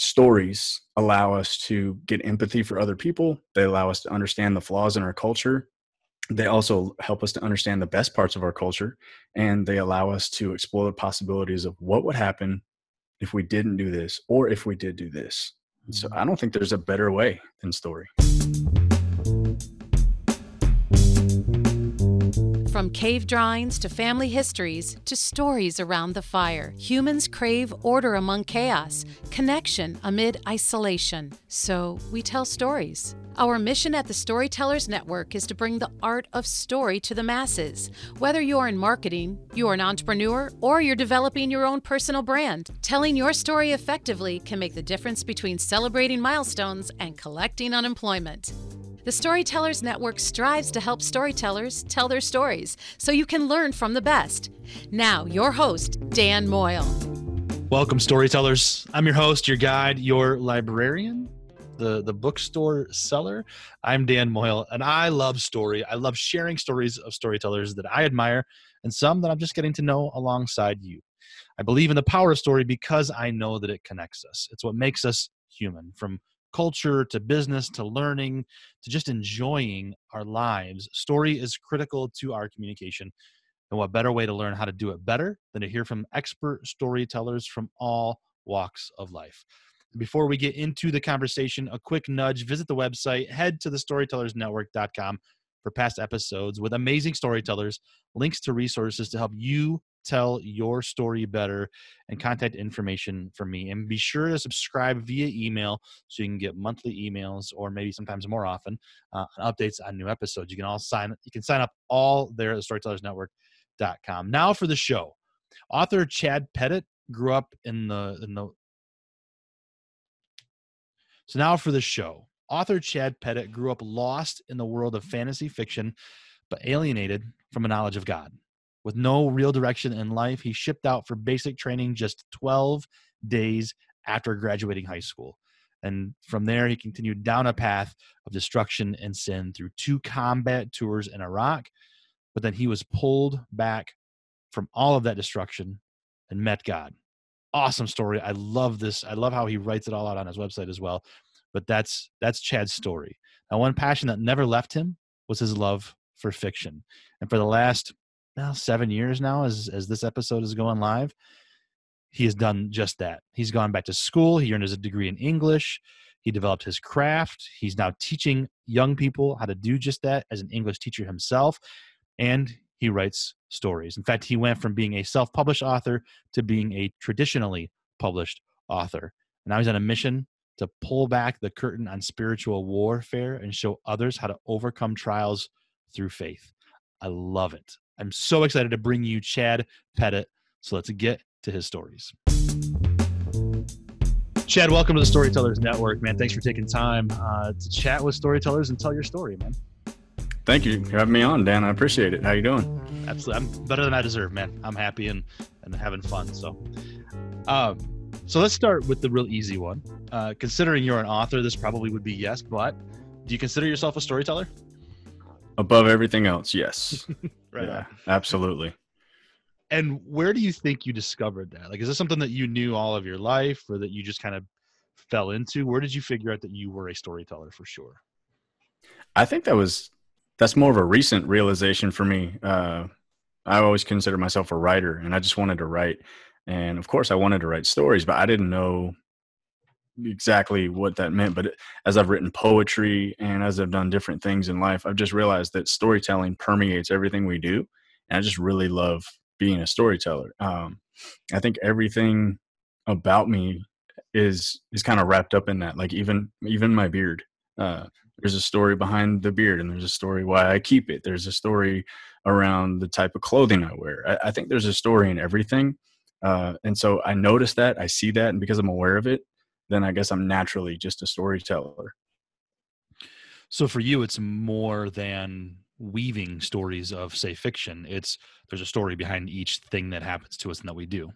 stories allow us to get empathy for other people. They allow us to understand the flaws in our culture. They also help us to understand the best parts of our culture. And they allow us to explore the possibilities of what would happen if we didn't do this or if we did do this. So mm-hmm. I don't think there's a better way than story. From cave drawings to family histories to stories around the fire, humans crave order among chaos, connection amid isolation. So we tell stories. Our mission at the Storytellers Network is to bring the art of story to the masses. Whether you're in marketing, you're an entrepreneur, or you're developing your own personal brand, telling your story effectively can make the difference between celebrating milestones and collecting unemployment. The Storytellers Network strives to help storytellers tell their stories so you can learn from the best. Now, your host, Dan Moyle. Welcome, storytellers. I'm your host, your guide, your librarian, the, the bookstore seller. I'm Dan Moyle, and I love story. I love sharing stories of storytellers that I admire and some that I'm just getting to know alongside you. I believe in the power of story because I know that it connects us. It's what makes us human, from culture to business to learning to just enjoying our lives. Story is critical to our communication. And what better way to learn how to do it better than to hear from expert storytellers from all walks of life? Before we get into the conversation, a quick nudge visit the website, head to the storytellersnetwork.com for past episodes with amazing storytellers, links to resources to help you tell your story better and contact information for me. And be sure to subscribe via email so you can get monthly emails or maybe sometimes more often uh, updates on new episodes. You can all sign you can sign up all there at storytellersnetwork.com. Now for the show. Author Chad Pettit grew up in the in the So now for the show. Author Chad Pettit grew up lost in the world of fantasy fiction but alienated from a knowledge of God. With no real direction in life, he shipped out for basic training just 12 days after graduating high school. And from there, he continued down a path of destruction and sin through two combat tours in Iraq. But then he was pulled back from all of that destruction and met God. Awesome story. I love this. I love how he writes it all out on his website as well. But that's that's Chad's story. Now, one passion that never left him was his love for fiction. And for the last now seven years now as as this episode is going live he has done just that. He's gone back to school he earned his degree in english he developed his craft he's now teaching young people how to do just that as an english teacher himself and he writes stories. In fact he went from being a self-published author to being a traditionally published author. And now he's on a mission to pull back the curtain on spiritual warfare and show others how to overcome trials through faith. I love it I'm so excited to bring you Chad Pettit. So let's get to his stories. Chad, welcome to the Storytellers Network, man. Thanks for taking time uh, to chat with storytellers and tell your story, man. Thank you for having me on, Dan. I appreciate it. How you doing? Absolutely. I'm better than I deserve, man. I'm happy and, and having fun. So, um, so let's start with the real easy one. Uh, considering you're an author, this probably would be yes, but do you consider yourself a storyteller? Above everything else, yes. right. Yeah, absolutely. And where do you think you discovered that? Like, is this something that you knew all of your life or that you just kind of fell into? Where did you figure out that you were a storyteller for sure? I think that was, that's more of a recent realization for me. Uh, I always consider myself a writer and I just wanted to write. And of course, I wanted to write stories, but I didn't know exactly what that meant but as i've written poetry and as i've done different things in life i've just realized that storytelling permeates everything we do and i just really love being a storyteller. Um, i think everything about me is is kind of wrapped up in that like even even my beard uh, there's a story behind the beard and there's a story why i keep it there's a story around the type of clothing i wear i, I think there's a story in everything uh, and so i notice that i see that and because i'm aware of it then I guess I'm naturally just a storyteller. So for you, it's more than weaving stories of, say, fiction. It's there's a story behind each thing that happens to us and that we do.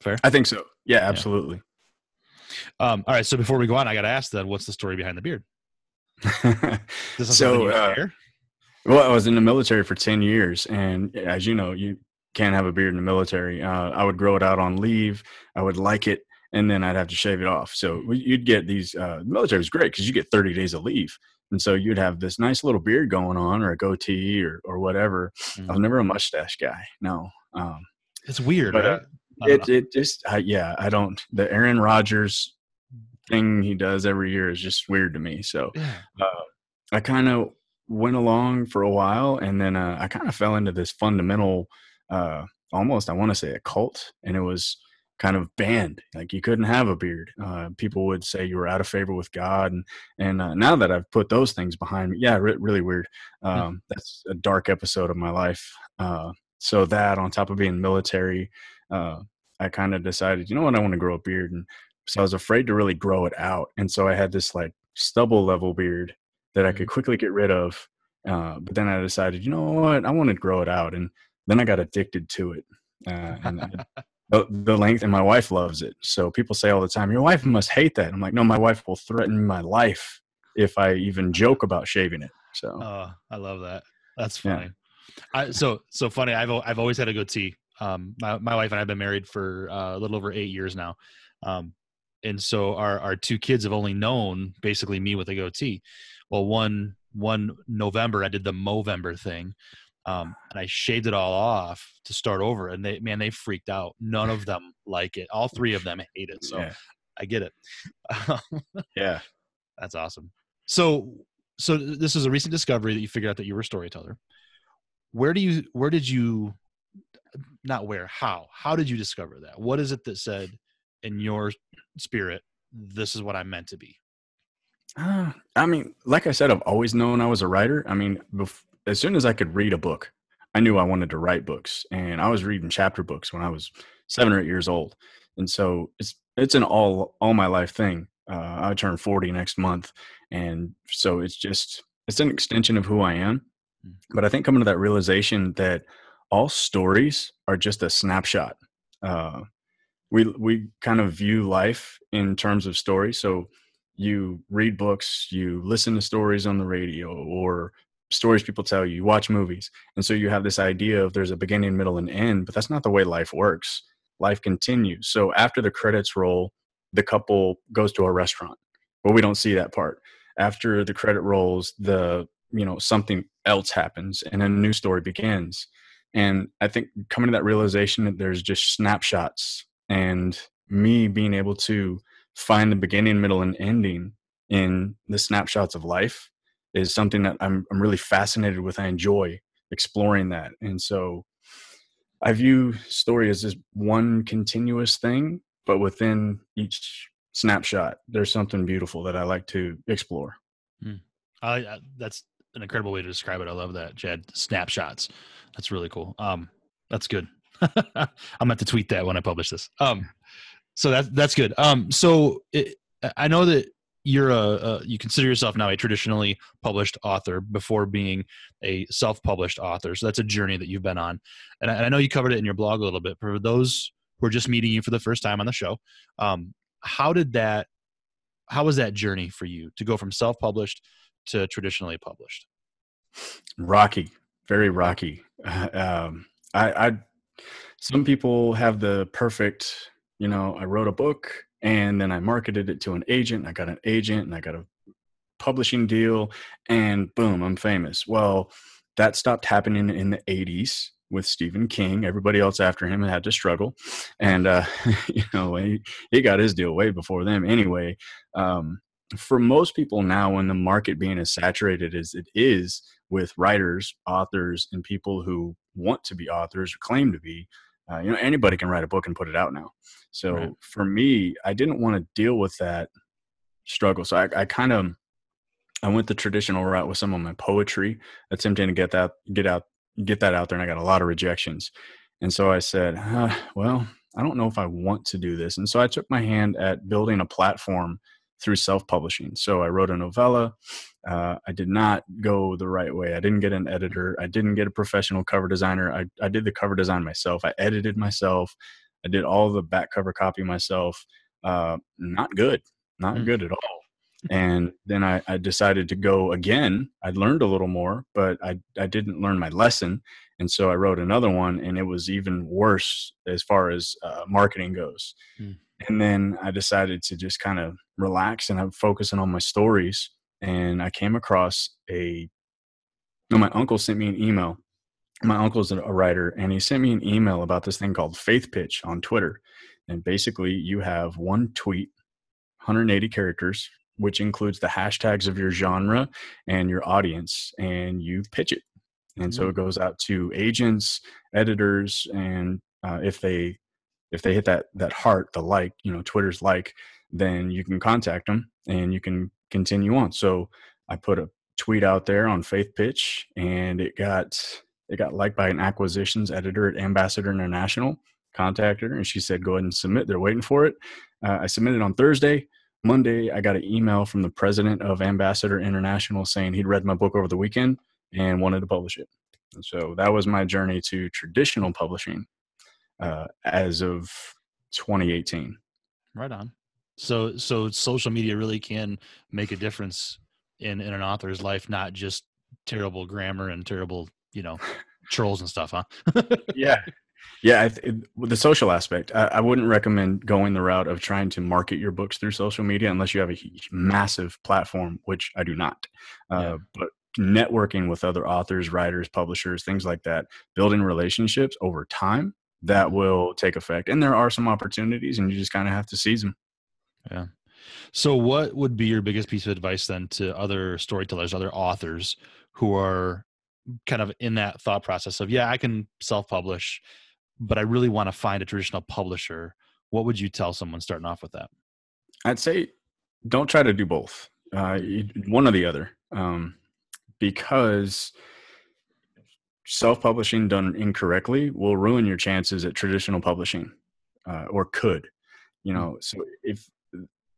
Fair? I think so. Yeah, absolutely. Yeah. Um, all right. So before we go on, I got to ask then, what's the story behind the beard? so, uh, well, I was in the military for 10 years. And as you know, you can't have a beard in the military. Uh, I would grow it out on leave. I would like it and then I'd have to shave it off. So you'd get these. Uh, the military was great because you get 30 days of leave, and so you'd have this nice little beard going on, or a goatee, or or whatever. Mm-hmm. I was never a mustache guy. No, um, it's weird, but, uh, right? it it just I, yeah. I don't the Aaron Rodgers thing he does every year is just weird to me. So uh, I kind of went along for a while, and then uh, I kind of fell into this fundamental, uh, almost I want to say a cult, and it was kind of banned. Like you couldn't have a beard. Uh, people would say you were out of favor with God, and and uh, now that I've put those things behind me, yeah, re- really weird. Hmm. Um. That's a dark episode of my life. Uh, so that on top of being military, uh, I kind of decided, you know what, I want to grow a beard, and so I was afraid to really grow it out, and so I had this like stubble level beard that I could mm-hmm. quickly get rid of. Uh, but then I decided, you know what, I want to grow it out, and then I got addicted to it. Uh, and I, the, the length, and my wife loves it. So people say all the time, "Your wife must hate that." I'm like, no, my wife will threaten my life if I even joke about shaving it. So, oh, I love that. That's funny. Yeah. I, so so funny. I've I've always had a goatee. Um, my my wife and I've been married for uh, a little over eight years now. Um, and so our our two kids have only known basically me with a goatee. Well, one one November I did the Movember thing, um, and I shaved it all off to start over. And they man, they freaked out. None of them like it. All three of them hate it. So yeah. I get it. yeah, that's awesome. So so this is a recent discovery that you figured out that you were a storyteller. Where do you where did you not where how how did you discover that? What is it that said in your spirit, this is what I'm meant to be? Uh, I mean, like I said, I've always known I was a writer. I mean, bef- as soon as I could read a book, I knew I wanted to write books, and I was reading chapter books when I was seven or eight years old, and so it's it's an all all my life thing. Uh, I turn forty next month, and so it's just it's an extension of who I am. Hmm. But I think coming to that realization that all stories are just a snapshot. Uh, we we kind of view life in terms of stories. So you read books, you listen to stories on the radio or stories people tell you, you watch movies. And so you have this idea of there's a beginning, middle, and end, but that's not the way life works. Life continues. So after the credits roll, the couple goes to a restaurant. But we don't see that part. After the credit rolls, the you know, something else happens and a new story begins. And I think coming to that realization that there's just snapshots and me being able to find the beginning middle and ending in the snapshots of life is something that I'm, I'm really fascinated with i enjoy exploring that and so i view story as this one continuous thing but within each snapshot there's something beautiful that i like to explore hmm. I, that's an incredible way to describe it i love that chad snapshots that's really cool um that's good I'm going to tweet that when I publish this. Um, so that's that's good. Um, so it, I know that you're a, a, you consider yourself now a traditionally published author before being a self-published author. So that's a journey that you've been on, and I, and I know you covered it in your blog a little bit. For those who are just meeting you for the first time on the show, um, how did that? How was that journey for you to go from self-published to traditionally published? Rocky, very rocky. Um, I, I some people have the perfect, you know, I wrote a book and then I marketed it to an agent. I got an agent and I got a publishing deal and boom, I'm famous. Well, that stopped happening in the 80s with Stephen King. Everybody else after him had to struggle. And, uh, you know, he, he got his deal way before them anyway. Um, for most people now, when the market being as saturated as it is with writers, authors, and people who want to be authors or claim to be, uh, you know, anybody can write a book and put it out now. So right. for me, I didn't want to deal with that struggle. So I, I kind of, I went the traditional route with some of my poetry, attempting to get that, get out, get that out there. And I got a lot of rejections. And so I said, uh, well, I don't know if I want to do this. And so I took my hand at building a platform through self-publishing. So I wrote a novella. Uh, I did not go the right way. I didn't get an editor. I didn't get a professional cover designer. I, I did the cover design myself. I edited myself. I did all the back cover copy myself. Uh, not good. Not mm. good at all. And then I, I, decided to go again. I learned a little more, but I, I didn't learn my lesson. And so I wrote another one, and it was even worse as far as uh, marketing goes. Mm And then I decided to just kind of relax and I'm focusing on my stories. And I came across a, no, my uncle sent me an email. My uncle's a writer, and he sent me an email about this thing called Faith Pitch on Twitter. And basically, you have one tweet, 180 characters, which includes the hashtags of your genre and your audience, and you pitch it. And so it goes out to agents, editors, and uh, if they if they hit that that heart, the like, you know, Twitter's like, then you can contact them and you can continue on. So I put a tweet out there on Faith Pitch, and it got it got liked by an acquisitions editor at Ambassador International. Contacted her, and she said, "Go ahead and submit." They're waiting for it. Uh, I submitted on Thursday. Monday, I got an email from the president of Ambassador International saying he'd read my book over the weekend and wanted to publish it. And so that was my journey to traditional publishing uh, as of 2018. Right on. So, so social media really can make a difference in in an author's life, not just terrible grammar and terrible, you know, trolls and stuff, huh? yeah, yeah. It, the social aspect, I, I, wouldn't recommend going the route of trying to market your books through social media unless you have a massive platform, which I do not. Uh, yeah. But networking with other authors, writers, publishers, things like that, building relationships over time that mm-hmm. will take effect. And there are some opportunities, and you just kind of have to seize them. Yeah. So, what would be your biggest piece of advice then to other storytellers, other authors who are kind of in that thought process of, yeah, I can self publish, but I really want to find a traditional publisher? What would you tell someone starting off with that? I'd say don't try to do both, uh, one or the other, um, because self-publishing done incorrectly will ruin your chances at traditional publishing uh, or could you hmm. know so if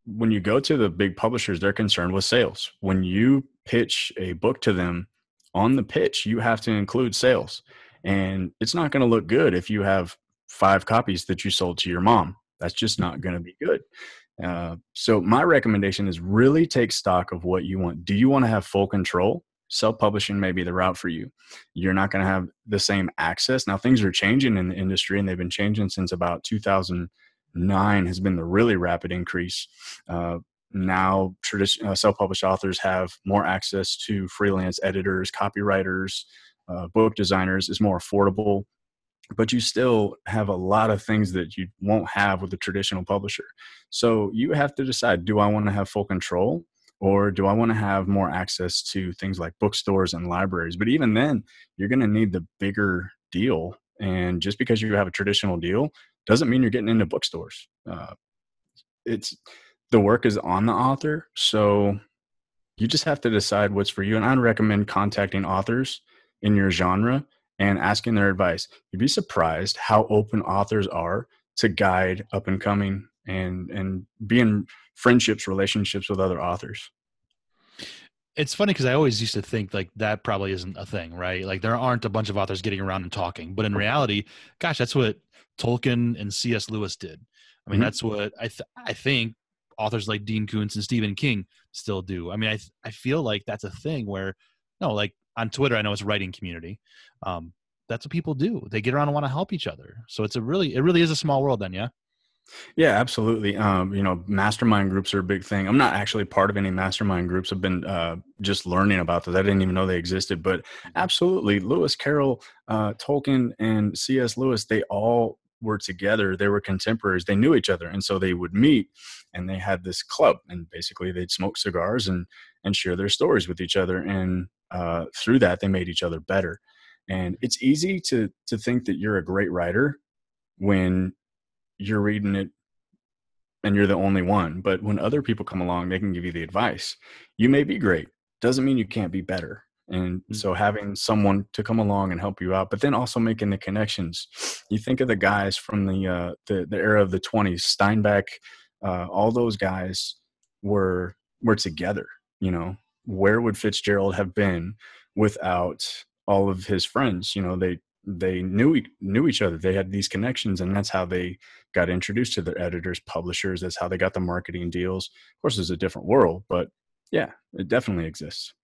when you go to the big publishers they're concerned with sales when you pitch a book to them on the pitch you have to include sales and it's not going to look good if you have five copies that you sold to your mom. That's just not going to be good. Uh, so my recommendation is really take stock of what you want. Do you want to have full control? Self-publishing may be the route for you. You're not going to have the same access. Now things are changing in the industry and they've been changing since about 2009 has been the really rapid increase. Uh, now uh, self-published authors have more access to freelance editors copywriters uh, book designers is more affordable but you still have a lot of things that you won't have with a traditional publisher so you have to decide do i want to have full control or do I want to have more access to things like bookstores and libraries? But even then, you're going to need the bigger deal. And just because you have a traditional deal doesn't mean you're getting into bookstores. Uh, it's the work is on the author. So you just have to decide what's for you. And I'd recommend contacting authors in your genre and asking their advice. You'd be surprised how open authors are to guide up and coming and and be in friendships, relationships with other authors. It's funny because I always used to think like that probably isn't a thing, right? Like there aren't a bunch of authors getting around and talking, but in reality, gosh, that's what Tolkien and C.S. Lewis did. I mean, mm-hmm. that's what I th- I think authors like Dean Koontz and Stephen King still do. I mean, I I feel like that's a thing where no, like on Twitter, I know it's writing community. Um, that's what people do. They get around and want to help each other. So it's a really, it really is a small world then, yeah. Yeah, absolutely. Um, you know, mastermind groups are a big thing. I'm not actually part of any mastermind groups. I've been uh, just learning about those. I didn't even know they existed. But absolutely, Lewis Carroll, uh, Tolkien, and C.S. Lewis, they all were together. They were contemporaries. They knew each other, and so they would meet, and they had this club, and basically they'd smoke cigars and and share their stories with each other, and uh, through that they made each other better. And it's easy to to think that you're a great writer when you're reading it and you're the only one. But when other people come along, they can give you the advice. You may be great, doesn't mean you can't be better. And mm. so having someone to come along and help you out, but then also making the connections. You think of the guys from the uh, the, the era of the 20s, Steinbeck, uh, all those guys were were together. You know, where would Fitzgerald have been without all of his friends? You know, they they knew knew each other. They had these connections, and that's how they got introduced to their editors, publishers. That's how they got the marketing deals. Of course, it's a different world, but yeah, it definitely exists.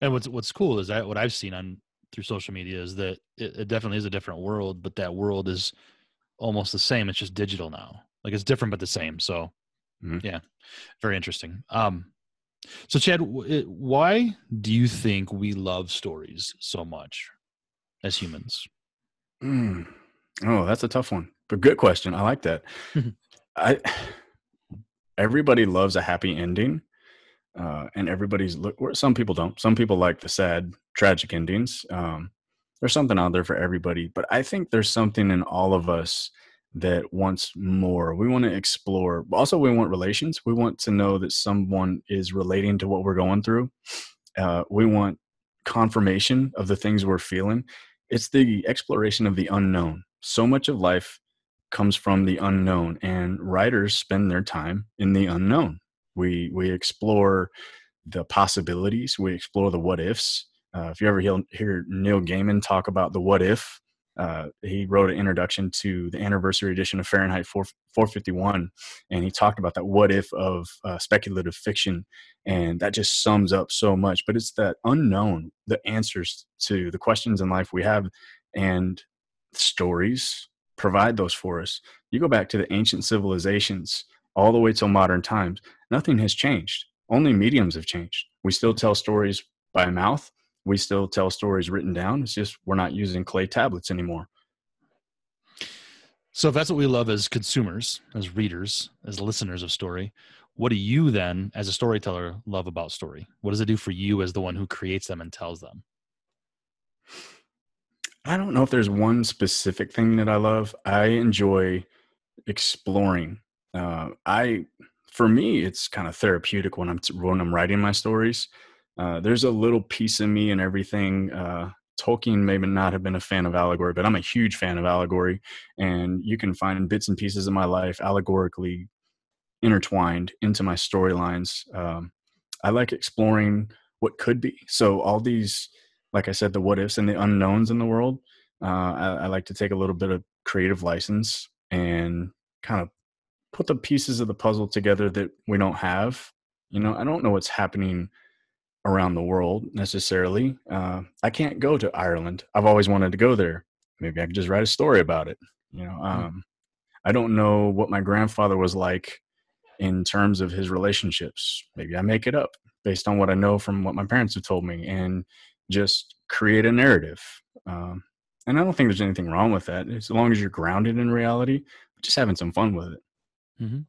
And what's what's cool is that what I've seen on through social media is that it, it definitely is a different world, but that world is almost the same. It's just digital now. Like it's different but the same. So Mhm. yeah, very interesting. Um, so Chad, why do you think we love stories so much as humans? Mm. Oh, that's a tough one, but good question. I like that. I everybody loves a happy ending, uh, and everybody's look. Some people don't. Some people like the sad, tragic endings. Um, there's something out there for everybody, but I think there's something in all of us that wants more. We want to explore. Also, we want relations. We want to know that someone is relating to what we're going through. Uh, we want confirmation of the things we're feeling. It's the exploration of the unknown. So much of life comes from the unknown, and writers spend their time in the unknown. We we explore the possibilities. We explore the what ifs. Uh, if you ever hear, hear Neil Gaiman talk about the what if, uh, he wrote an introduction to the anniversary edition of Fahrenheit 4, 451, and he talked about that what if of uh, speculative fiction, and that just sums up so much. But it's that unknown, the answers to the questions in life we have, and stories provide those for us. You go back to the ancient civilizations all the way till modern times, nothing has changed. Only mediums have changed. We still tell stories by mouth. We still tell stories written down. It's just we're not using clay tablets anymore. So if that's what we love as consumers, as readers, as listeners of story, what do you then, as a storyteller, love about story? What does it do for you as the one who creates them and tells them? I don't know if there's one specific thing that I love. I enjoy exploring. Uh, I, for me, it's kind of therapeutic when I'm when I'm writing my stories. Uh, there's a little piece of me and everything. Uh, Tolkien may not have been a fan of allegory, but I'm a huge fan of allegory, and you can find bits and pieces of my life allegorically intertwined into my storylines. Um, I like exploring what could be. So all these like I said, the what ifs and the unknowns in the world. Uh, I, I, like to take a little bit of creative license and kind of put the pieces of the puzzle together that we don't have. You know, I don't know what's happening around the world necessarily. Uh, I can't go to Ireland. I've always wanted to go there. Maybe I could just write a story about it. You know, um, I don't know what my grandfather was like in terms of his relationships. Maybe I make it up based on what I know from what my parents have told me. And just create a narrative. Um, and I don't think there's anything wrong with that as long as you're grounded in reality, just having some fun with it. Mm-hmm.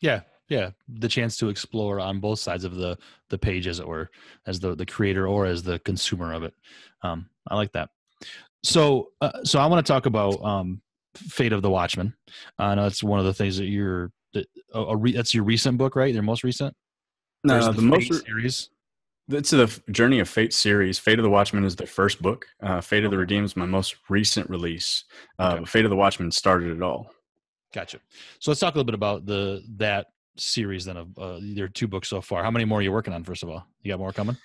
Yeah, yeah, the chance to explore on both sides of the the page, as it were, as the the creator or as the consumer of it. Um, I like that. So, uh, so I want to talk about um, Fate of the watchman I know it's one of the things that you're that re, that's your recent book, right? Your most recent. No, the, the most re- series. It's the Journey of Fate series. Fate of the watchman is the first book. Uh, Fate of the Redeemed is my most recent release. Uh, okay. Fate of the watchman started it all. Gotcha. So let's talk a little bit about the that series. Then of uh, there are two books so far. How many more are you working on? First of all, you got more coming?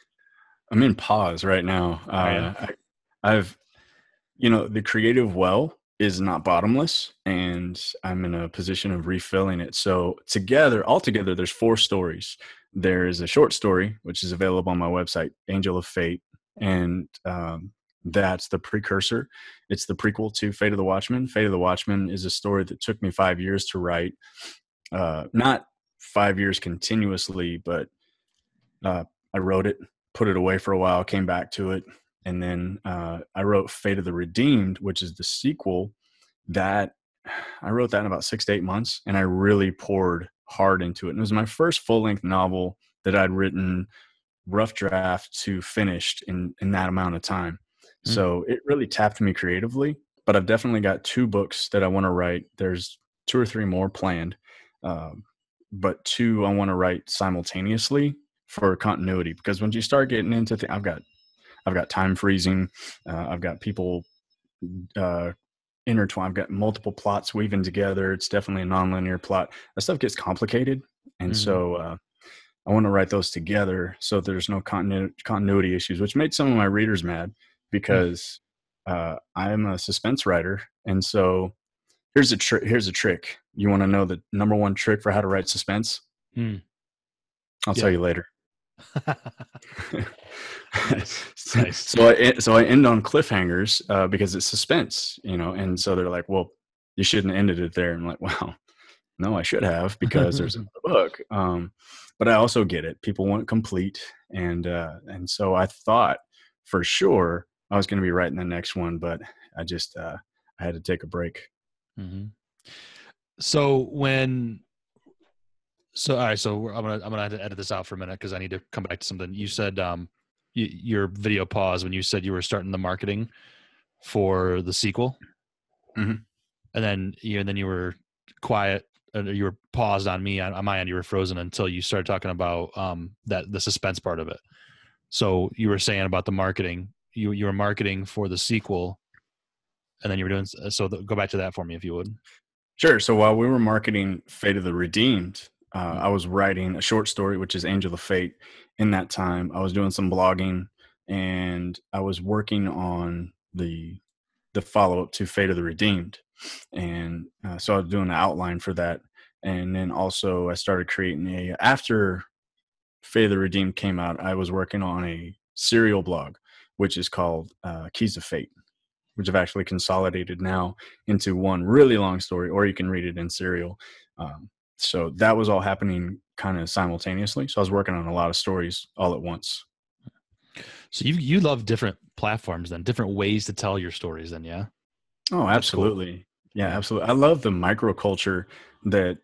I'm in pause right now. Uh, oh, yeah. I, I've, you know, the creative well is not bottomless, and I'm in a position of refilling it. So together, altogether, there's four stories there is a short story which is available on my website angel of fate and um, that's the precursor it's the prequel to fate of the watchman fate of the watchman is a story that took me five years to write uh, not five years continuously but uh, i wrote it put it away for a while came back to it and then uh, i wrote fate of the redeemed which is the sequel that i wrote that in about six to eight months and i really poured hard into it. And it was my first full length novel that I'd written rough draft to finished in, in that amount of time. Mm. So it really tapped me creatively. But I've definitely got two books that I want to write. There's two or three more planned, um, but two I want to write simultaneously for continuity. Because once you start getting into, th- I've got, I've got time freezing. Uh, I've got people uh, intertwined. I've got multiple plots weaving together. It's definitely a nonlinear plot. That stuff gets complicated, and mm-hmm. so uh, I want to write those together so there's no continu- continuity issues, which made some of my readers mad mm. because mm-hmm. uh, I'm a suspense writer, and so here's a trick. Here's a trick. You want to know the number one trick for how to write suspense? Mm. I'll yeah. tell you later. nice. nice. So I so I end on cliffhangers uh, because it's suspense, you know, and so they're like, "Well, you shouldn't have ended it there." I'm like, "Wow, no, I should have because there's a book. Um, but I also get it. People want complete, and uh, and so I thought for sure I was going to be writing the next one, but I just uh, I had to take a break. Mm-hmm. So when so all right, so I'm gonna I'm gonna have to edit this out for a minute because I need to come back to something you said. Um, your video paused when you said you were starting the marketing for the sequel, Mhm. and then you and then you were quiet. Uh, you were paused on me on, on my end. You were frozen until you started talking about um that the suspense part of it. So you were saying about the marketing. You you were marketing for the sequel, and then you were doing so. th- Go back to that for me if you would. Sure. So while we were marketing Fate of the Redeemed, uh, I was writing a short story, which is Angel of Fate. In that time, I was doing some blogging, and I was working on the the follow up to Fate of the Redeemed, and uh, so I was doing an outline for that, and then also I started creating a after Fate of the Redeemed came out. I was working on a serial blog, which is called uh, Keys of Fate, which I've actually consolidated now into one really long story, or you can read it in serial. Um, so that was all happening kind of simultaneously. So I was working on a lot of stories all at once. So you you love different platforms then, different ways to tell your stories then, yeah? Oh, cool. absolutely. Yeah, absolutely. I love the microculture that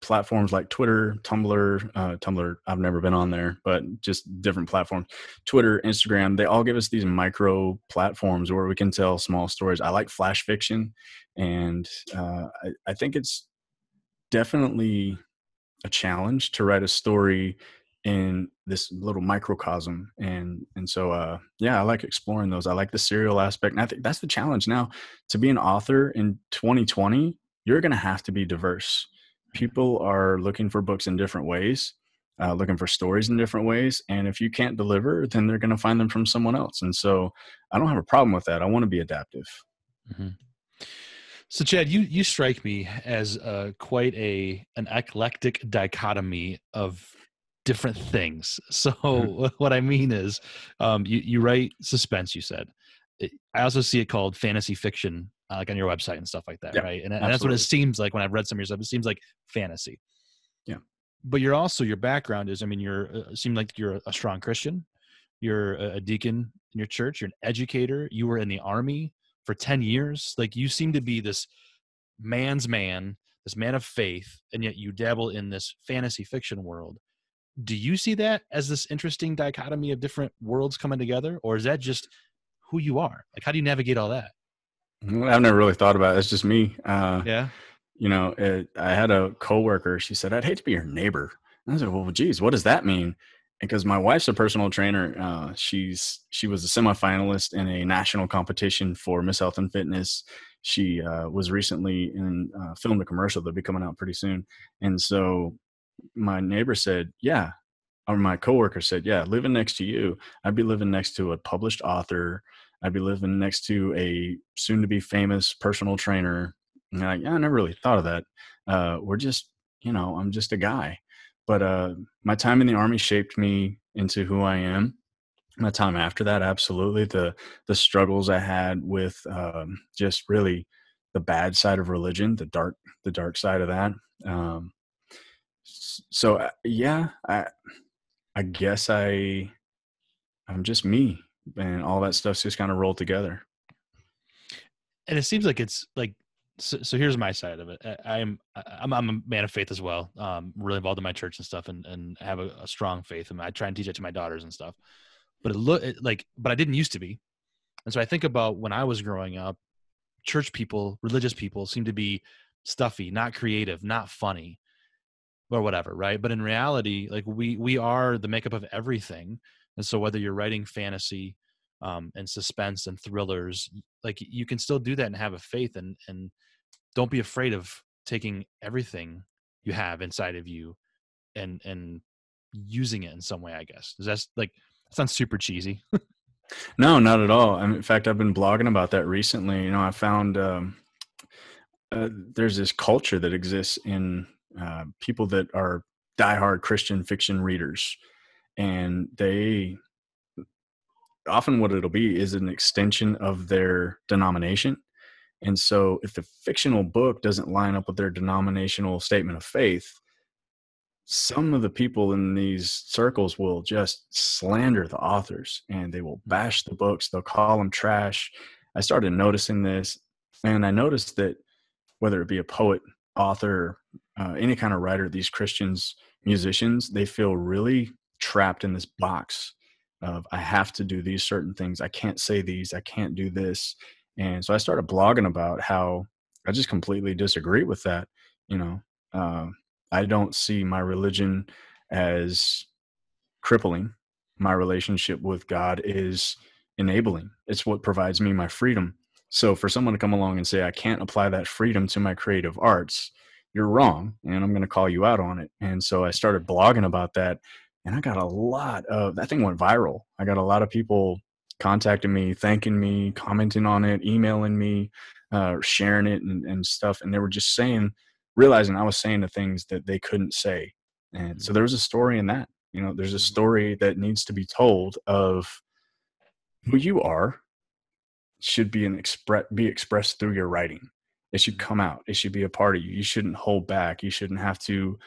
platforms like Twitter, Tumblr, uh, Tumblr, I've never been on there, but just different platforms, Twitter, Instagram, they all give us these micro platforms where we can tell small stories. I like flash fiction, and uh, I, I think it's definitely a challenge to write a story in this little microcosm and and so uh yeah i like exploring those. I like the serial aspect and i think that's the challenge now. To be an author in 2020 you're going to have to be diverse people are looking for books in different ways uh, looking for stories in different ways and if you can't deliver then they're going to find them from someone else and so i don't have a problem with that i want to be adaptive Mm-hmm. So Chad, you you strike me as uh, quite a an eclectic dichotomy of different things. So what I mean is, um, you you write suspense. You said. I also see it called fantasy fiction, uh, like on your website and stuff like that, Yeah, right? And, and that's what it seems like when I've read some of your stuff. It seems like fantasy. Yeah. But you're also your background is. I mean, you're uh, seem like you're a strong Christian. You're a, a deacon in your church. You're an educator. You were in the army for 10 years like you seem to be this man's man this man of faith and yet you dabble in this fantasy fiction world do you see that as this interesting dichotomy of different worlds coming together or is that just who you are like how do you navigate all that i've never really thought about it it's just me uh yeah you know, it, I had a coworker. She said, "I'd hate to be your neighbor." And I said, "Well, geez, what does that mean?" Because my wife's a personal trainer. Uh, she's she was a semifinalist in a national competition for Miss Health and Fitness. She uh, was recently in uh, filmed a commercial that'll be coming out pretty soon. And so my neighbor said, "Yeah," or my coworker said, "Yeah, living next to you, I'd be living next to a published author. I'd be living next to a soon-to-be famous personal trainer." And like, yeah, I never really thought of that. Uh, we're just, you know, I'm just a guy. But uh, my time in the army shaped me into who I am. My time after that, absolutely the the struggles I had with um, just really the bad side of religion, the dark the dark side of that. Um, so uh, yeah, I I guess I I'm just me, and all that stuff's just kind of rolled together. and it seems like it's like so, so here's my side of it. I, i'm i'm i'm a man of faith as well um really involved in my church and stuff and and have a, a strong faith and i try and teach it to my daughters and stuff. But it look like but i didn't used to be. And so i think about when i was growing up church people religious people seem to be stuffy not creative not funny or whatever right? But in reality like we we are the makeup of everything and so whether you're writing fantasy um, and suspense and thrillers like you can still do that and have a faith and and don't be afraid of taking everything you have inside of you and and using it in some way i guess does that like that sounds super cheesy No, not at all. I mean, in fact, I've been blogging about that recently. You know, I found um, uh, there's this culture that exists in uh, people that are diehard Christian fiction readers, and they often what it'll be is an extension of their denomination, And so if the fictional book doesn't line up with their denominational statement of faith, some of the people in these circles will just slander the authors and they will bash the books. They'll call them trash. I started noticing this and I noticed that whether it be a poet, author, uh, any kind of writer, these Christians, musicians, they feel really trapped in this box of I have to do these certain things. I can't say these. I can't do this. And so I started blogging about how I just completely disagree with that. You know, uh, I don't see my religion as crippling. My relationship with God is enabling. It's what provides me my freedom. So for someone to come along and say I can't apply that freedom to my creative arts, you're wrong, and I'm going to call you out on it. And so I started blogging about that, and I got a lot of that thing went viral. I got a lot of people contacting me, thanking me, commenting on it, emailing me, uh, sharing it, and, and stuff. And they were just saying, realizing I was saying the things that they couldn't say. And so mm-hmm. there was a story in that. You know, there's a mm-hmm. story that needs to be told of who you are should be an express be expressed through your writing. It should come out. It should be a part of you. You shouldn't hold back. You shouldn't have to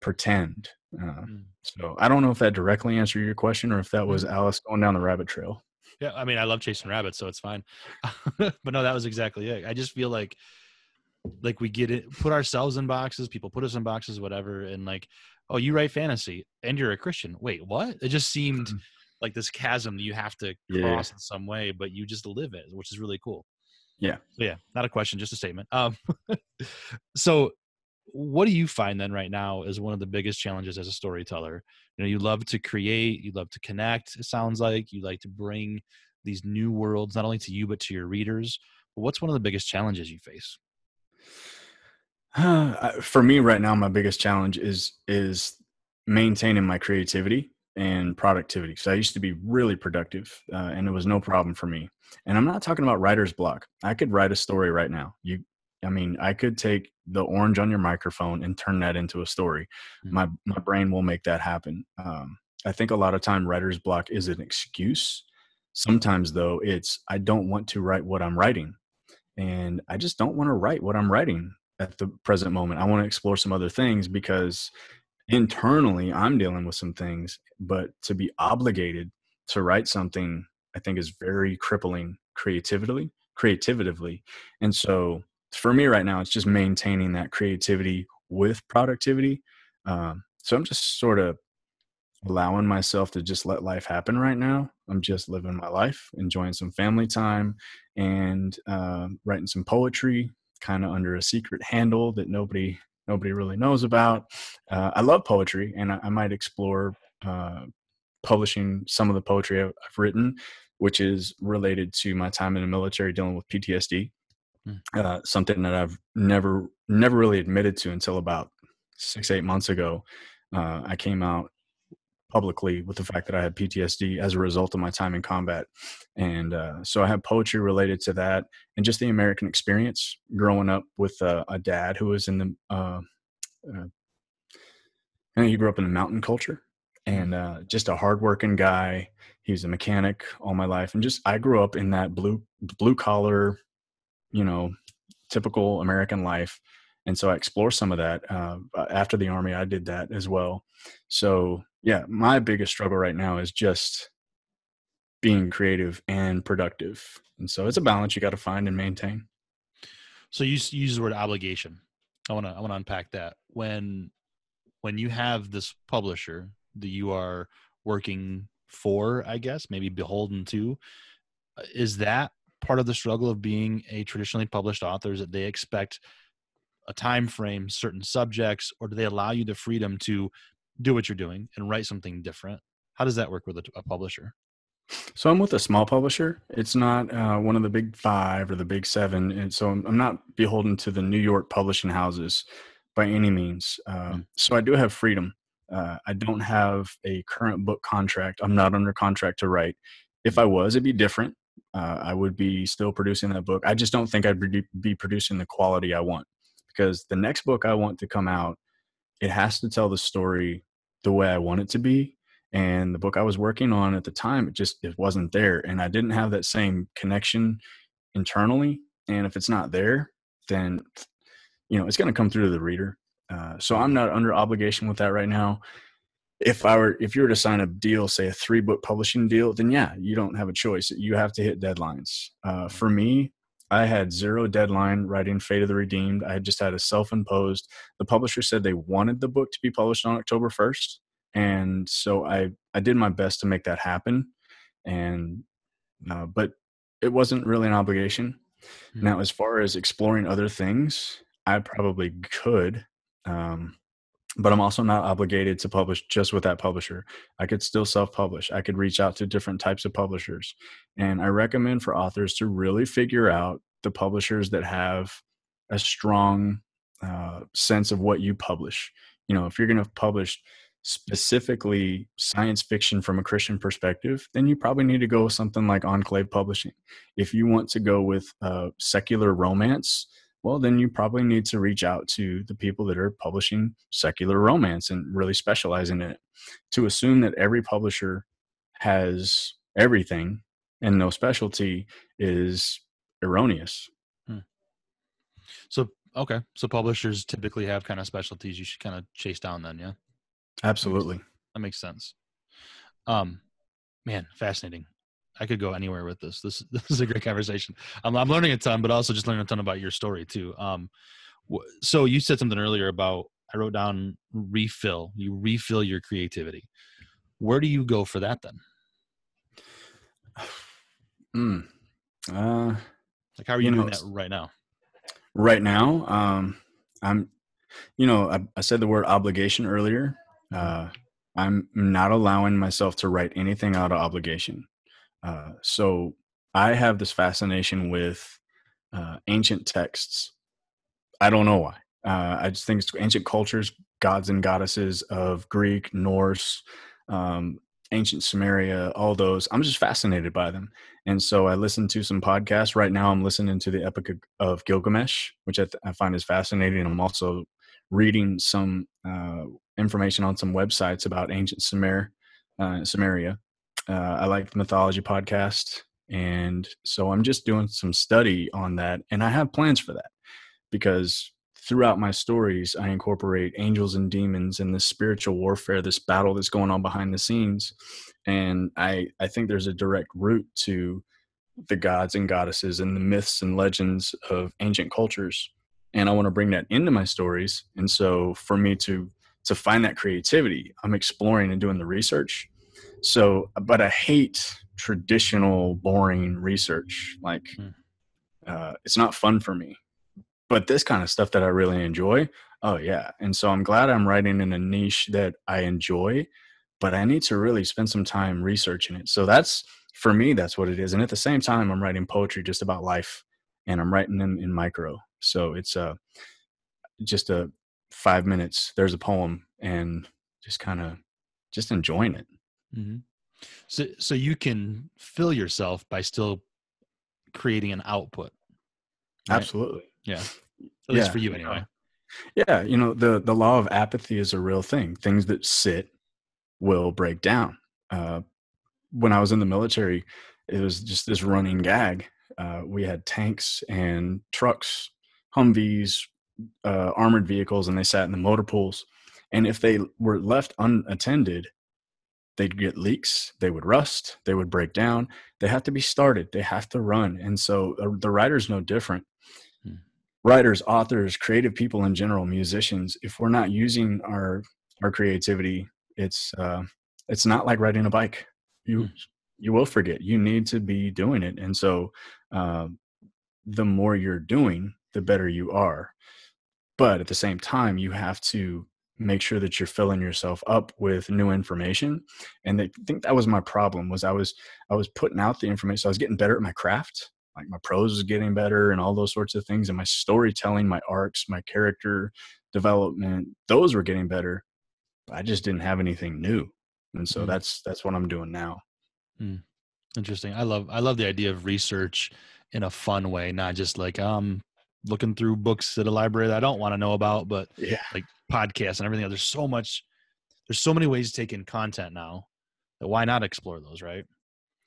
pretend. Uh, mm. So I don't know if that directly answered your question or if that was mm. Alice going down the rabbit trail. Yeah, I mean, I love chasing rabbits, so it's fine. but no, that was exactly it. I just feel like, like we get it, put ourselves in boxes. People put us in boxes, whatever, and like, oh, you write fantasy and you're a Christian. Wait, what? It just seemed mm. like this chasm that you have to cross yeah. in some way, but you just live it, which is really cool. Yeah. So yeah, not a question, just a statement. Um, so what do you find then right now is one of the biggest challenges as a storyteller? You know you love to create you love to connect it sounds like you like to bring these new worlds not only to you but to your readers. But what's one of the biggest challenges you face? For me right now my biggest challenge is is maintaining my creativity and productivity so i used to be really productive uh, and it was no problem for me. And i'm not talking about writer's block. I could write a story right now. You I mean, I could take the orange on your microphone and turn that into a story. Mm-hmm. My my brain will make that happen. Um, I think a lot of time writer's block is an excuse. Sometimes though, it's I don't want to write what I'm writing, and I just don't want to write what I'm writing at the present moment. I want to explore some other things because internally I'm dealing with some things, but to be obligated to write something, I think is very crippling creatively, creatively, and so for me right now, it's just maintaining that creativity with productivity. Um, so I'm just sort of allowing myself to just let life happen right now. I'm just living my life, enjoying some family time, and uh, writing some poetry, kind of under a secret handle that nobody nobody really knows about. Uh, I love poetry, and I, I might explore uh, publishing some of the poetry I've, I've written, which is related to my time in the military dealing with PTSD. Mm. uh, something that I've never never really admitted to until about six eight months ago. Uh, I came out publicly with the fact that I had PTSD as a result of my time in combat, and uh, so I have poetry related to that, and just the American experience growing up with a dad who was in the. Uh, uh, he grew up in a mountain culture, and uh, just a hardworking guy. He was a mechanic all my life, and just I grew up in that blue blue collar you know, typical American life. And so I explore some of that. Uh, after the army, I did that as well. So, yeah, my biggest struggle right now is just being creative and productive. And so it's a balance you got to find and maintain. So you use the word obligation. I want to I want to unpack that. When when you have this publisher that you are working for, I guess, maybe beholden to, uh, is that part of the struggle of being a traditionally published author is that they expect a time frame certain subjects or do they allow you the freedom to do what you're doing and write something different? How does that work with a, a publisher? So i'm with a small publisher. It's not uh, one of the big five or the big seven and so i'm, I'm not beholden to the new york publishing houses by any means uh, mm-hmm. so i do have freedom. Uh, i don't have a current book contract. I'm not under contract to write. If i was it'd be different uh, I would be still producing that book. I just don't think I'd be producing the quality I want because the next book I want to come out, it has to tell the story the way I want it to be. And the book I was working on at the time, it just it wasn't there, and I didn't have that same connection internally and if it's not there, then you know it's going to come through to the reader. Uh, so I'm not under obligation with that right now. If I were, if you were to sign a deal, say a three book publishing deal, then yeah, you don't have a choice. You have to hit deadlines. Uh, for me, I had zero deadline writing Fate of the Redeemed. I had just had a self imposed. The publisher said they wanted the book to be published on October 1st. And so I, I did my best to make that happen. And, uh, but it wasn't really an obligation. Mm-hmm. Now, as far as exploring other things, I probably could. Um, but I'm also not obligated to publish just with that publisher. I could still self publish. I could reach out to different types of publishers. And I recommend for authors to really figure out the publishers that have a strong uh, sense of what you publish. You know, if you're going to publish specifically science fiction from a Christian perspective, then you probably need to go with something like Enclave Publishing. If you want to go with uh, secular romance, well, then you probably need to reach out to the people that are publishing secular romance and really specializing in it. To assume that every publisher has everything and no specialty is erroneous. Hmm. So, okay. So, publishers typically have kind of specialties you should kind of chase down then, yeah? Absolutely. That makes sense. Um, man, fascinating. I could go anywhere with this. This this is a great conversation. I'm, I'm learning a ton, but also just learning a ton about your story too. Um, so you said something earlier about I wrote down refill. You refill your creativity. Where do you go for that then? Mm. Uh, like how are you, you doing know, that right now? Right now, um, I'm. You know, I, I said the word obligation earlier. Uh, I'm not allowing myself to write anything out of obligation. Uh, so I have this fascination with uh, ancient texts. I don't know why. Uh, I just think it's ancient cultures, gods and goddesses of Greek, Norse, um, ancient Sumeria, all those. I'm just fascinated by them. And so I listen to some podcasts. Right now, I'm listening to the Epic of Gilgamesh, which I, th- I find is fascinating. I'm also reading some uh, information on some websites about ancient Sumer, uh, Sumeria. Uh, I like the mythology podcast. And so I'm just doing some study on that. And I have plans for that because throughout my stories, I incorporate angels and demons and this spiritual warfare, this battle that's going on behind the scenes. And I, I think there's a direct route to the gods and goddesses and the myths and legends of ancient cultures. And I want to bring that into my stories. And so for me to to find that creativity, I'm exploring and doing the research. So, but I hate traditional, boring research. Like, mm. uh, it's not fun for me but this kind of stuff that I really enjoy, oh yeah. And so I'm glad I'm writing in a niche that I enjoy, but I need to really spend some time researching it. So that's for me, that's what it is. And at the same time, I'm writing poetry just about life and I'm writing them in micro. So it's uh, just a five minutes. There's a poem and just kind of just enjoying it. Mm-hmm. So, so you can fill yourself by still creating an output. Right? Absolutely. Yeah. At least for you anyway. Yeah, you know, the the law of apathy is a real thing. Things that sit will break down. Uh, when I was in the military, it was just this running gag. Uh, we had tanks and trucks, Humvees, uh, armored vehicles, and they sat in the motor pools. And if they were left unattended, they'd get leaks, they would rust, they would break down. They have to be started, they have to run. And so uh, the writer's no different writers, authors, creative people in general, musicians, if we're not using our our creativity, it's uh, it's not like riding a bike. You mm. you will forget. You need to be doing it, and so uh, the more you're doing, the better you are. But at the same time, you have to make sure that you're filling yourself up with new information and i think that was my problem was i was i was putting out the information so i was getting better at my craft like my prose was getting better and all those sorts of things and my storytelling my arcs my character development those were getting better i just didn't have anything new and so mm. that's that's what i'm doing now mm. interesting i love i love the idea of research in a fun way not just like um looking through books at a library that i don't want to know about but yeah like podcasts and everything there's so much there's so many ways to take in content now that why not explore those right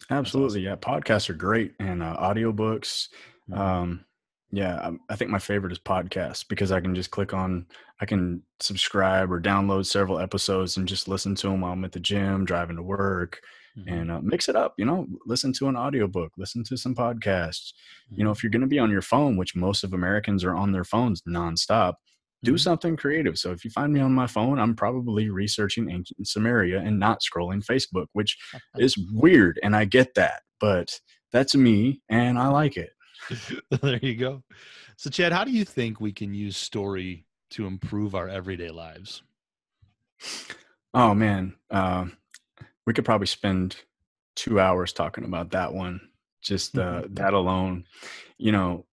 Absolutely. Awesome. Yeah. Podcasts are great and uh, audiobooks. Mm-hmm. Um, Yeah, um, I think my favorite is podcasts because I can just click on, I can subscribe or download several episodes and just listen to them while I'm at the gym, driving to work, mm-hmm. and uh, mix it up. You know, listen to an audiobook, listen to some podcasts. Mm-hmm. You know, mm-hmm. if you're going to be on your phone, which most of Americans are on their phones nonstop, do mm-hmm. something creative. So if you find me on my phone, I'm probably researching ancient Sumeria and not scrolling Facebook, which is weird. And I get that, but that's me and I like it. there you go. So, Chad, how do you think we can use story to improve our everyday lives? Oh man, uh, we could probably spend two hours talking about that one. Just uh, mm-hmm. that alone, you know,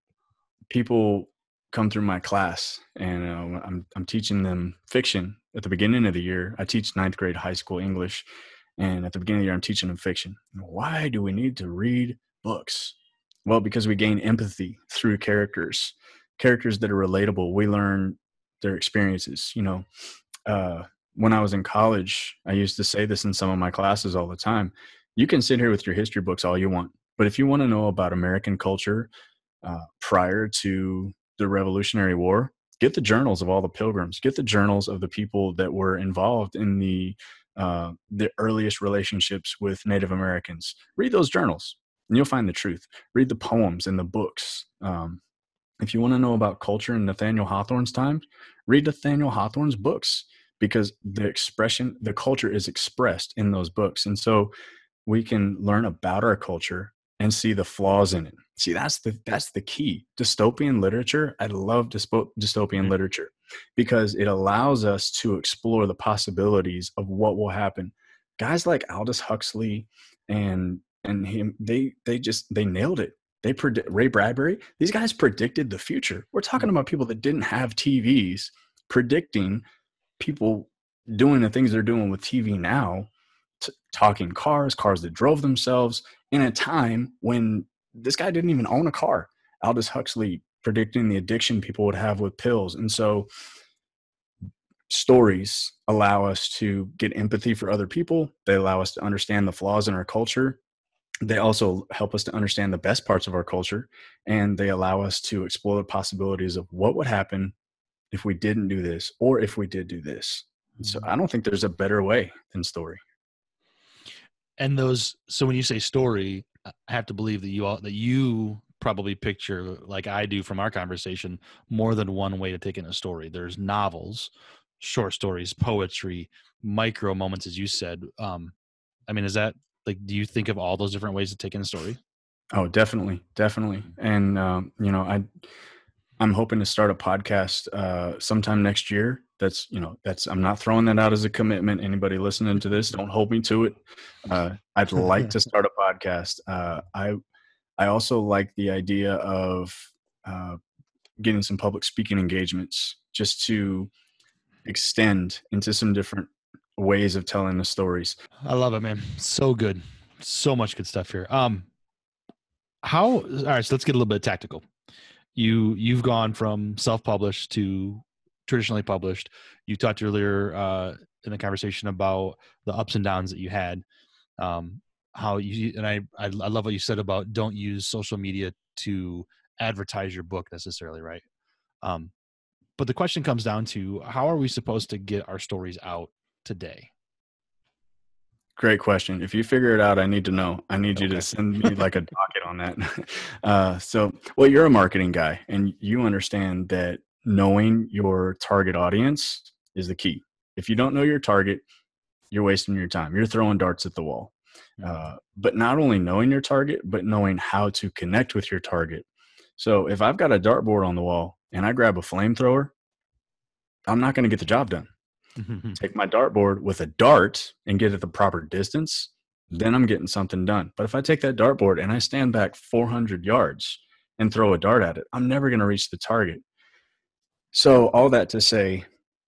people come through my class, and uh, I'm I'm teaching them fiction at the beginning of the year. I teach ninth grade high school English, and at the beginning of the year, I'm teaching them fiction. Why do we need to read books? Well, because we gain empathy through characters, characters that are relatable. We learn their experiences. You know, uh, when I was in college, I used to say this in some of my classes all the time. You can sit here with your history books all you want, but if you want to know about American culture uh, prior to the Revolutionary War, get the journals of all the pilgrims, get the journals of the people that were involved in the uh, the earliest relationships with Native Americans. Read those journals and you'll find the truth. Read the poems and the books. Um, if you want to know about culture in Nathaniel Hawthorne's time, read Nathaniel Hawthorne's books because the expression, the culture is expressed in those books. And so we can learn about our culture and see the flaws in it. See, that's the that's the key. Dystopian literature, I love dystopian mm-hmm. literature because it allows us to explore the possibilities of what will happen. Guys like Aldous Huxley and and him they they just they nailed it they predict ray bradbury these guys predicted the future we're talking about people that didn't have tvs predicting people doing the things they're doing with tv now t- talking cars cars that drove themselves in a time when this guy didn't even own a car. Aldous huxley predicting the addiction people would have with pills. And so stories allow us to get empathy for other people. They allow us to understand the flaws in our culture. They also help us to understand the best parts of our culture. And they allow us to explore the possibilities of what would happen if we didn't do this or if we did do this. So mm-hmm. i don't think there's a better way than story. And those so when you say story i have to believe that you all that you probably picture like i do from our conversation more than one way to take in a story. There's novels short stories poetry micro moments as you said. Um i mean is that like do you think of all those different ways to take in a story? Oh definitely definitely. Mm-hmm. and um, you know i i'm hoping to start a podcast uh, sometime next year that's you know that's i'm not throwing that out as a commitment anybody listening to this don't hold me to it uh, i'd like to start a podcast uh, i i also like the idea of uh, getting some public speaking engagements just to extend into some different ways of telling the stories. I love it, man. So good. So much good stuff here. Um how all right, so let's get a little bit tactical. You you've gone from self-published to traditionally published. You talked earlier uh in the conversation about the ups and downs that you had. Um how you and I I, I love what you said about don't use social media to advertise your book necessarily, right? Um but the question comes down to how are we supposed to get our stories out today? Great question. If you figure it out, I need to know. I need okay. you to send me like a docket on that. Uh, so, well, you're a marketing guy and you understand that knowing your target audience is the key. If you don't know your target, you're wasting your time. You're throwing darts at the wall. Uh, but not only knowing your target, but knowing how to connect with your target. So if I've got a dartboard on the wall and I grab a flamethrower, I'm not going to get the job done. Mm-hmm. take my dartboard with a dart and get it the proper distance, then I'm getting something done. But if I take that dartboard and I stand back 400 yards and throw a dart at it, I'm never going to reach the target. So, all that to say,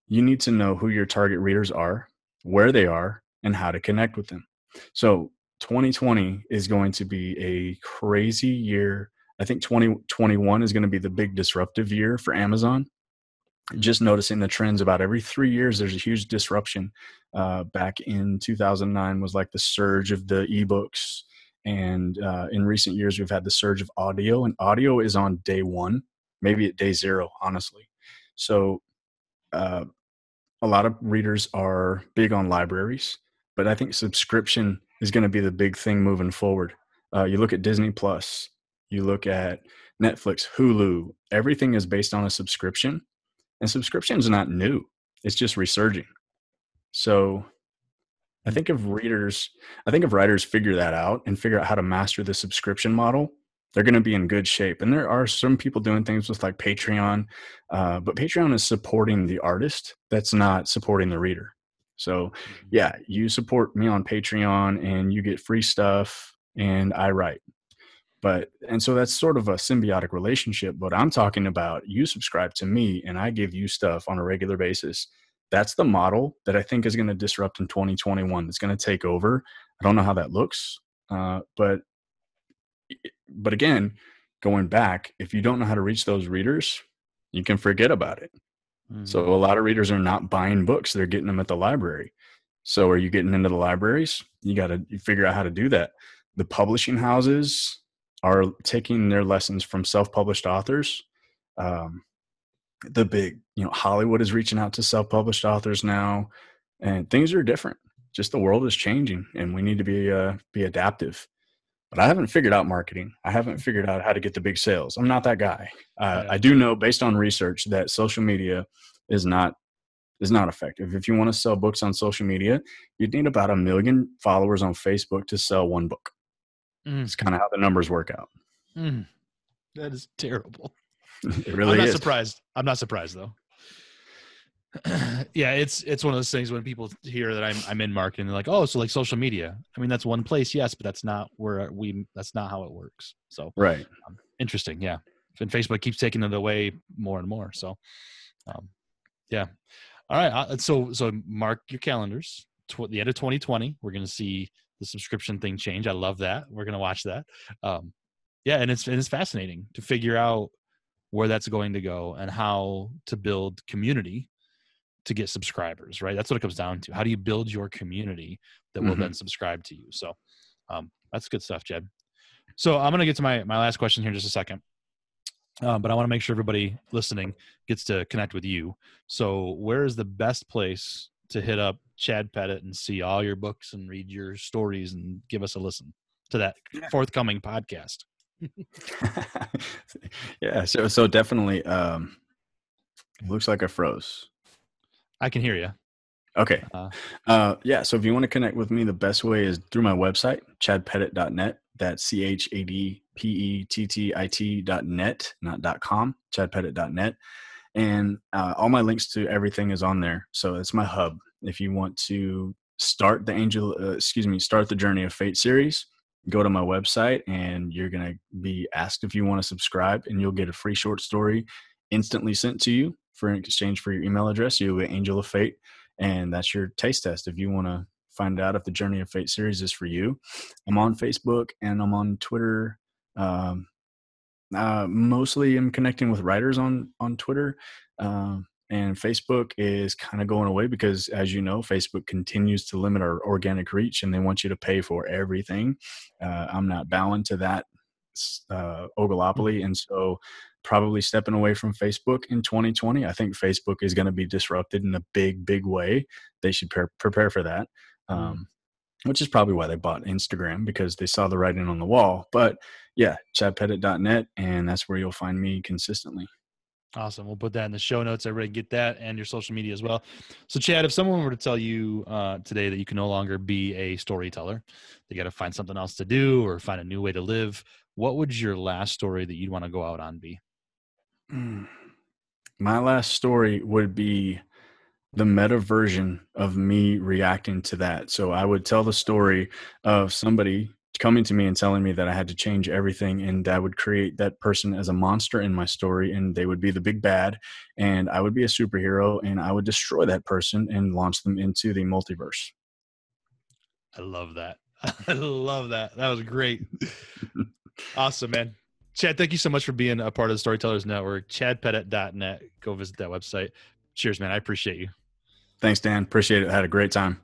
you need to know who your target readers are, where they are, and how to connect with them. So, 2020 is going to be a crazy year. I think 2021 is going to be the big disruptive year for Amazon just noticing the trends about every three years there's a huge disruption uh, back in 2009 was like the surge of the ebooks and uh, in recent years we've had the surge of audio and audio is on day one maybe at day zero, honestly. So, uh, a lot of readers are big on libraries, but I think subscription is going to be the big thing moving forward. Uh, you look at Disney Plus, you look at Netflix, Hulu, everything is based on a subscription, and subscription is not new; it's just resurging. So, I think if readers, I think if writers figure that out and figure out how to master the subscription model, they're going to be in good shape. And there are some people doing things with like Patreon, uh, but Patreon is supporting the artist. That's not supporting the reader. So, mm-hmm. yeah, you support me on Patreon and you get free stuff, and I write. But and so that's sort of a symbiotic relationship. But I'm talking about you subscribe to me and I give you stuff on a regular basis. That's the model that I think is going to disrupt in 2021. That's going to take over. I don't know how that looks, uh, but but again, going back, if you don't know how to reach those readers, you can forget about it. Mm-hmm. So a lot of readers are not buying books; they're getting them at the library. So are you getting into the libraries? You got to figure out how to do that. The publishing houses are taking their lessons from self-published authors. Um, the big, you know, Hollywood is reaching out to self-published authors now, and things are different. Just the world is changing, and we need to be uh, be adaptive but I haven't figured out marketing. I haven't figured out how to get the big sales. I'm not that guy. Uh, yeah. I do know based on research that social media is not is not effective. If you want to sell books on social media, you'd need about a million followers on Facebook to sell one book. Mm. It's kind of how the numbers work out. Mm. That is terrible. it really I'm not is. surprised. I'm not surprised though. yeah, it's it's one of those things when people hear that I'm I'm in marketing, they're like, oh, so like social media. I mean, that's one place, yes, but that's not where we. That's not how it works. So right, um, interesting, yeah. And Facebook keeps taking it away more and more. So, um, yeah. All right, uh, so so mark your calendars. Tw- the end of 2020, we're going to see the subscription thing change. I love that. We're going to watch that. Um, yeah, and it's and it's fascinating to figure out where that's going to go and how to build community to get subscribers, right? That's what it comes down to. How do you build your community that will mm-hmm. then subscribe to you? So um, that's good stuff, Chad. So I'm going to get to my, my last question here in just a second. Um, but I want to make sure everybody listening gets to connect with you. So where is the best place to hit up Chad Pettit and see all your books and read your stories and give us a listen to that forthcoming podcast? yeah. So, so definitely, um, looks like I froze. I can hear you. Okay. Uh, uh, yeah. So if you want to connect with me, the best way is through my website, chadpettit.net. That's C H A D P E T T I T dot net, not dot com, chadpettit.net. And uh, all my links to everything is on there. So it's my hub. If you want to start the angel, uh, excuse me, start the Journey of Fate series, go to my website and you're to be asked if you want to subscribe and you'll get a free short story instantly sent to you for an exchange for your email address. You'll get Angel of Fate, and that's your taste test. If you want to find out if the Journey of Fate series is for you, I'm on Facebook and I'm on Twitter. Um, uh, mostly, I'm connecting with writers on on Twitter. Um, and Facebook is kind of going away because, as you know, Facebook continues to limit our organic reach, and they want you to pay for everything. Uh, I'm not bowing to that uh, ogolopoly, and so probably stepping away from Facebook in 2020. I think Facebook is going to be disrupted in a big, big way. They should pre- prepare for that, mm. um, which is probably why they bought Instagram because they saw the writing on the wall. But yeah, chadpettit.net, and that's where you'll find me consistently. Awesome. We'll put that in the show notes. Everybody get that and your social media as well. So, Chad, if someone were to tell you uh, today that you can no longer be a storyteller, they got to find something else to do or find a new way to live, what would your last story that you'd want to go out on be? Mm. My last story would be the meta version of me reacting to that. So I would tell the story of somebody coming to me and telling me that I had to change everything and I would create that person as a monster in my story and they would be the big bad and I would be a superhero and I would destroy that person and launch them into the multiverse. I love that. I love that. That was great. awesome, man. Chad, thank you so much for being a part of the Storytellers Network. ChadPettit.net. Go visit that website. Cheers, man. I appreciate you. Thanks, Dan. Appreciate it. I had a great time.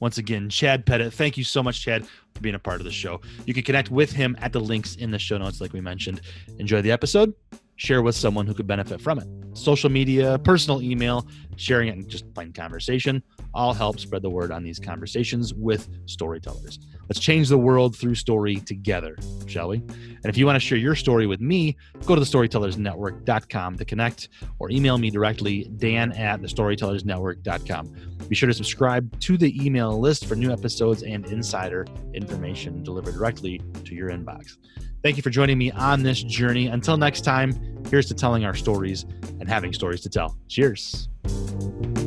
Once again, Chad Pettit. Thank you so much, Chad, for being a part of the show. You can connect with him at the links in the show notes, like we mentioned. Enjoy the episode. share with someone who could benefit from it. Social media, personal email, sharing it in just plain conversation all help spread the word on these conversations with storytellers. Let's change the world through story together, shall we? And if you want to share your story with me, go to thestorytellersnetwork.com to connect or email me directly, dan at thestorytellersnetwork.com. Be sure to subscribe to the email list for new episodes and insider information delivered directly to your inbox. Thank you for joining me on this journey. Until next time, here's to telling our stories and having stories to tell. Cheers. Thank you.